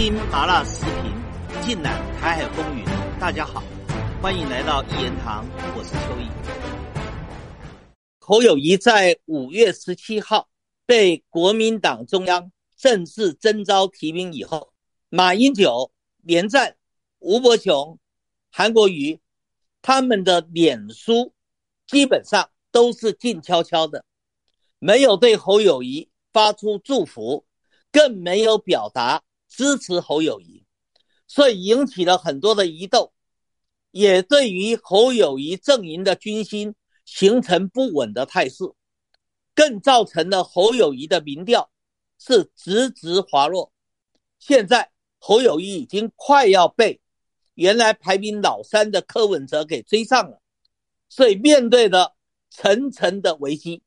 听麻辣时评，尽览台海风云。大家好，欢迎来到一言堂，我是邱毅。侯友谊在五月十七号被国民党中央正式征召提名以后，马英九、连战、吴伯雄、韩国瑜他们的脸书基本上都是静悄悄的，没有对侯友谊发出祝福，更没有表达。支持侯友谊，所以引起了很多的疑窦，也对于侯友谊阵营的军心形成不稳的态势，更造成了侯友谊的民调是直直滑落。现在侯友谊已经快要被原来排名老三的柯文哲给追上了，所以面对的层层的危机，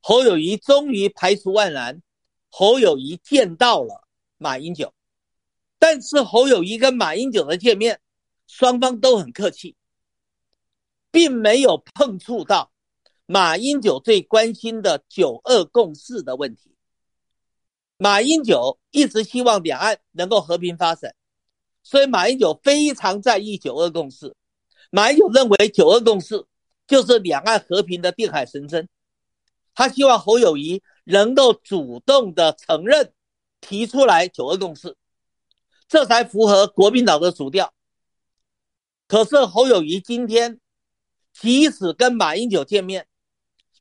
侯友谊终于排除万难，侯友谊见到了。马英九，但是侯友谊跟马英九的见面，双方都很客气，并没有碰触到马英九最关心的九二共识的问题。马英九一直希望两岸能够和平发展，所以马英九非常在意九二共识。马英九认为九二共识就是两岸和平的定海神针，他希望侯友谊能够主动的承认。提出来九二共识，这才符合国民党的主调。可是侯友谊今天即使跟马英九见面，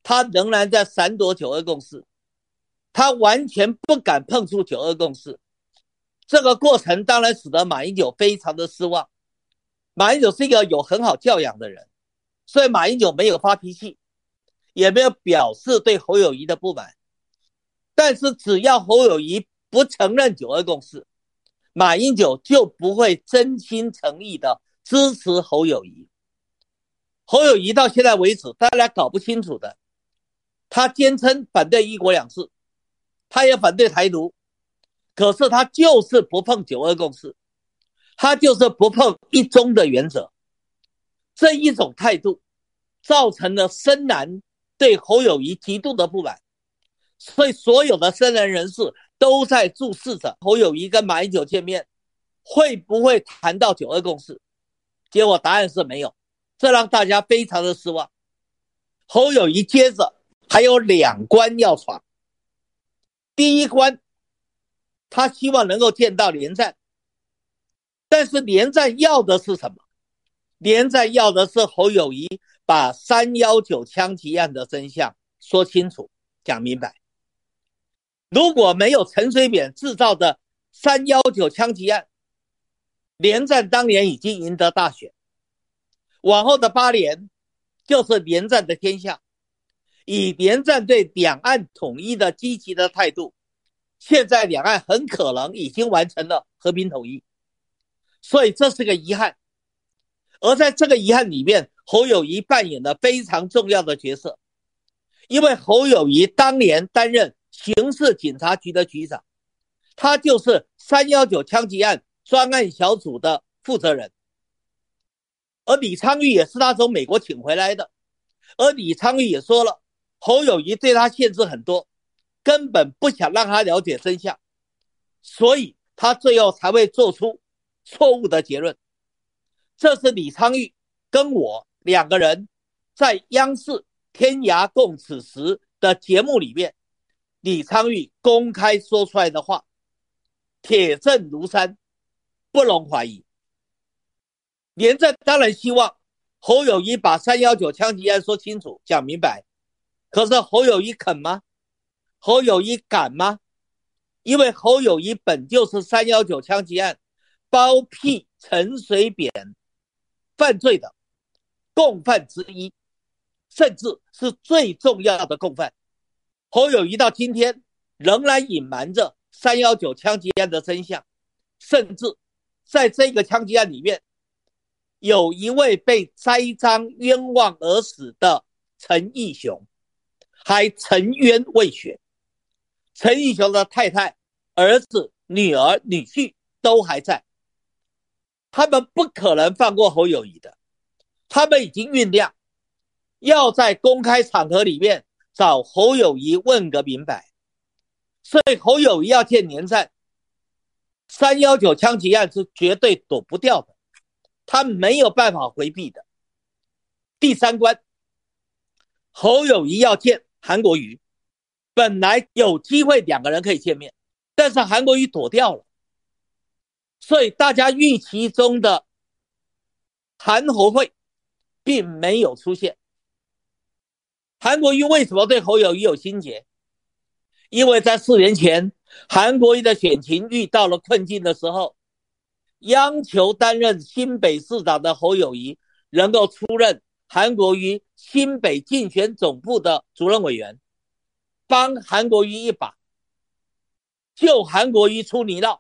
他仍然在闪躲九二共识，他完全不敢碰触九二共识。这个过程当然使得马英九非常的失望。马英九是一个有很好教养的人，所以马英九没有发脾气，也没有表示对侯友谊的不满。但是只要侯友谊，不承认九二共识，马英九就不会真心诚意的支持侯友谊。侯友谊到现在为止，大家搞不清楚的，他坚称反对一国两制，他也反对台独，可是他就是不碰九二共识，他就是不碰一中的原则。这一种态度，造成了深蓝对侯友谊极度的不满，所以所有的深蓝人士。都在注视着侯友谊跟马英九见面，会不会谈到九二共识？结果答案是没有，这让大家非常的失望。侯友谊接着还有两关要闯，第一关，他希望能够见到连战，但是连战要的是什么？连战要的是侯友谊把三幺九枪击案的真相说清楚、讲明白。如果没有陈水扁制造的三幺九枪击案，连战当年已经赢得大选，往后的八年就是连战的天下。以连战对两岸统一的积极的态度，现在两岸很可能已经完成了和平统一，所以这是个遗憾。而在这个遗憾里面，侯友谊扮演了非常重要的角色，因为侯友谊当年担任。刑事警察局的局长，他就是三幺九枪击案专案小组的负责人，而李昌钰也是他从美国请回来的，而李昌钰也说了，侯友谊对他限制很多，根本不想让他了解真相，所以他最后才会做出错误的结论。这是李昌钰跟我两个人在央视《天涯共此时》的节目里面。李昌钰公开说出来的话，铁证如山，不容怀疑。连战当然希望侯友谊把三幺九枪击案说清楚、讲明白，可是侯友谊肯吗？侯友谊敢吗？因为侯友谊本就是三幺九枪击案包庇陈水扁犯罪的共犯之一，甚至是最重要的共犯。侯友谊到今天仍然隐瞒着三幺九枪击案的真相，甚至在这个枪击案里面，有一位被栽赃冤枉而死的陈义雄，还沉冤未雪。陈义雄的太太、儿子、女儿、女婿都还在，他们不可能放过侯友谊的，他们已经酝酿，要在公开场合里面。找侯友谊问个明白，所以侯友谊要见连战，三幺九枪击案是绝对躲不掉的，他没有办法回避的。第三关，侯友谊要见韩国瑜，本来有机会两个人可以见面，但是韩国瑜躲掉了，所以大家预期中的韩侯会并没有出现。韩国瑜为什么对侯友谊有心结？因为在四年前，韩国瑜的选情遇到了困境的时候，央求担任新北市长的侯友谊能够出任韩国瑜新北竞选总部的主任委员，帮韩国瑜一把，救韩国瑜出泥淖。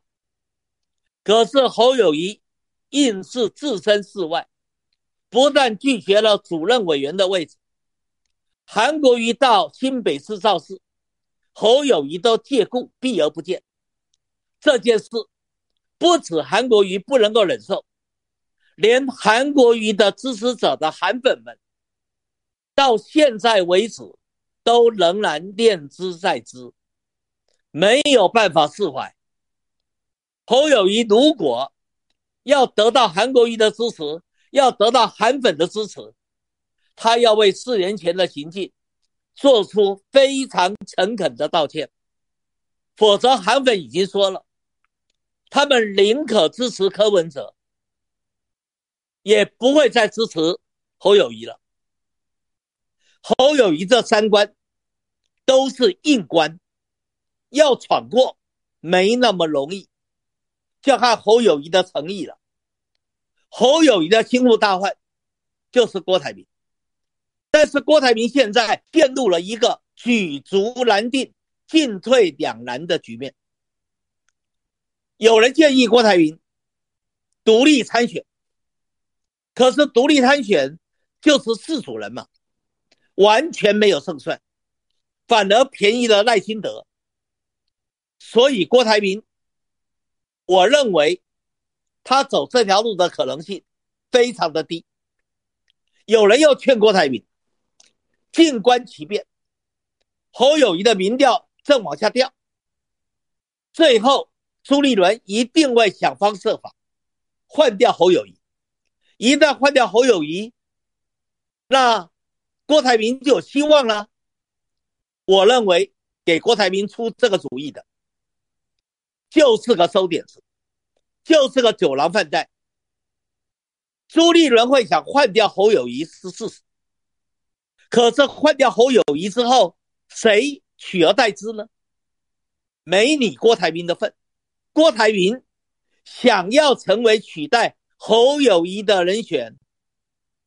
可是侯友谊硬是置身事外，不但拒绝了主任委员的位置，韩国瑜到新北市造势。侯友谊都借故避而不见，这件事不止韩国瑜不能够忍受，连韩国瑜的支持者的韩粉们，到现在为止都仍然念之在之，没有办法释怀。侯友谊如果要得到韩国瑜的支持，要得到韩粉的支持，他要为四年前的行径。做出非常诚恳的道歉，否则韩粉已经说了，他们宁可支持柯文哲，也不会再支持侯友谊了。侯友谊这三关都是硬关，要闯过没那么容易，就看侯友谊的诚意了。侯友谊的心腹大患就是郭台铭。但是郭台铭现在陷入了一个举足难定、进退两难的局面。有人建议郭台铭独立参选，可是独立参选就是四主人嘛，完全没有胜算，反而便宜了赖清德。所以郭台铭，我认为他走这条路的可能性非常的低。有人又劝郭台铭。静观其变，侯友谊的民调正往下掉，最后朱立伦一定会想方设法换掉侯友谊。一旦换掉侯友谊，那郭台铭就有希望了。我认为给郭台铭出这个主意的，就是个收点子，就是个酒囊饭袋。朱立伦会想换掉侯友谊是事实。可是换掉侯友谊之后，谁取而代之呢？没你郭台铭的份。郭台铭想要成为取代侯友谊的人选，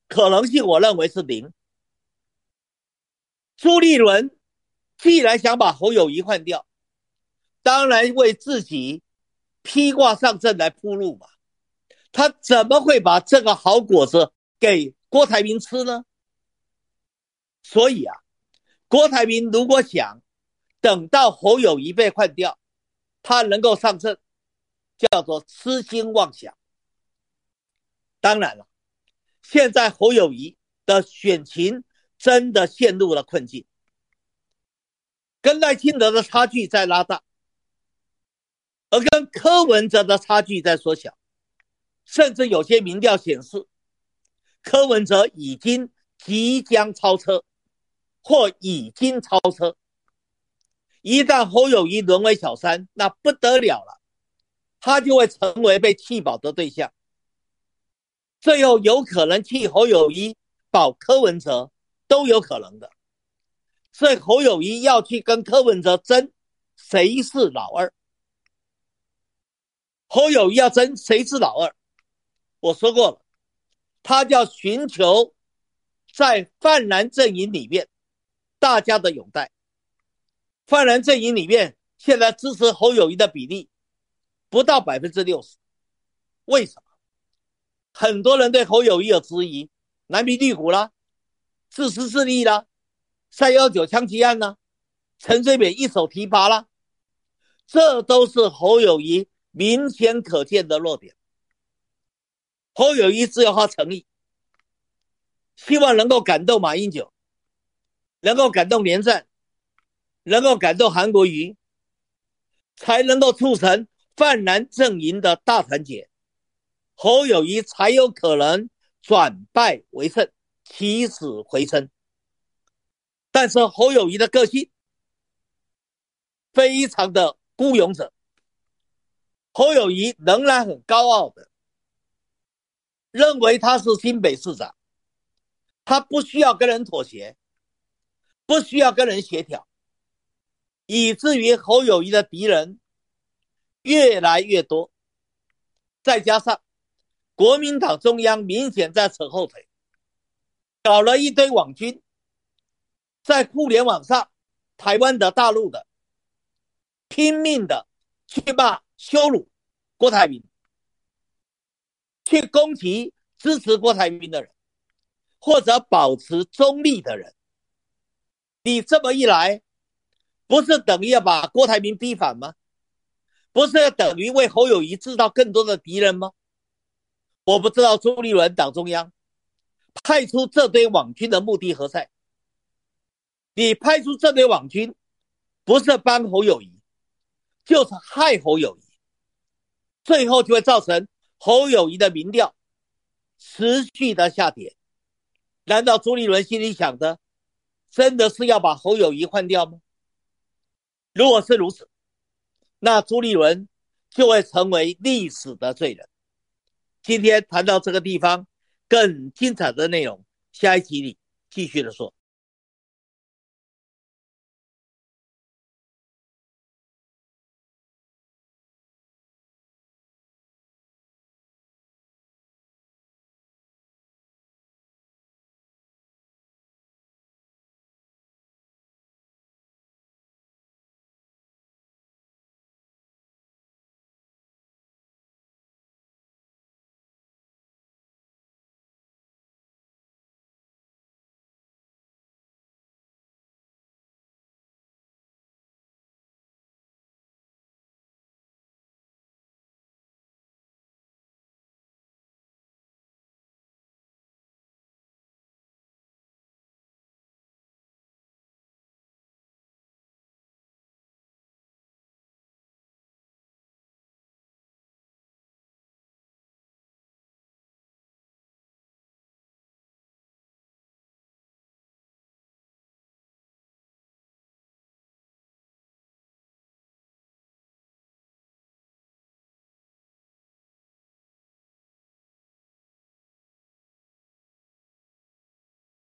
可能性我认为是零。朱立伦既然想把侯友谊换掉，当然为自己披挂上阵来铺路嘛。他怎么会把这个好果子给郭台铭吃呢？所以啊，郭台铭如果想等到侯友谊被换掉，他能够上阵，叫做痴心妄想。当然了，现在侯友谊的选情真的陷入了困境，跟赖清德的差距在拉大，而跟柯文哲的差距在缩小，甚至有些民调显示，柯文哲已经即将超车。或已经超车，一旦侯友谊沦为小三，那不得了了，他就会成为被弃保的对象，最后有可能弃侯友谊保柯文哲都有可能的，所以侯友谊要去跟柯文哲争谁是老二，侯友谊要争谁是老二，我说过了，他叫寻求在泛蓝阵营里面。大家的拥戴，泛蓝阵营里面现在支持侯友谊的比例不到百分之六十，为什么？很多人对侯友谊有质疑，南皮绿骨啦，自私自利啦，三幺九枪击案呢，陈水扁一手提拔啦，这都是侯友谊明显可见的弱点。侯友谊只有他诚意，希望能够感动马英九。能够感动连战，能够感动韩国瑜，才能够促成泛蓝阵营的大团结，侯友谊才有可能转败为胜，起死回生。但是侯友谊的个性非常的孤勇者，侯友谊仍然很高傲的认为他是新北市长，他不需要跟人妥协，不需要跟人协调，以至于侯友谊的敌人越来越多，再加上国民党中央明显在扯后腿，搞了一堆网军。在互联网上，台湾的、大陆的，拼命的去骂、羞辱郭台铭，去攻击支持郭台铭的人，或者保持中立的人。你这么一来，不是等于要把郭台铭逼反吗？不是要等于为侯友谊制造更多的敌人吗？我不知道朱立伦党中央派出这堆网军的目的何在。你派出这堆网军，不是帮侯友谊，就是害侯友谊，最后就会造成侯友谊的民调持续的下跌。难道朱立伦心里想的，真的是要把侯友谊换掉吗？如果是如此，那朱立伦就会成为历史的罪人。今天谈到这个地方，更精彩的内容，下一集里继续的说。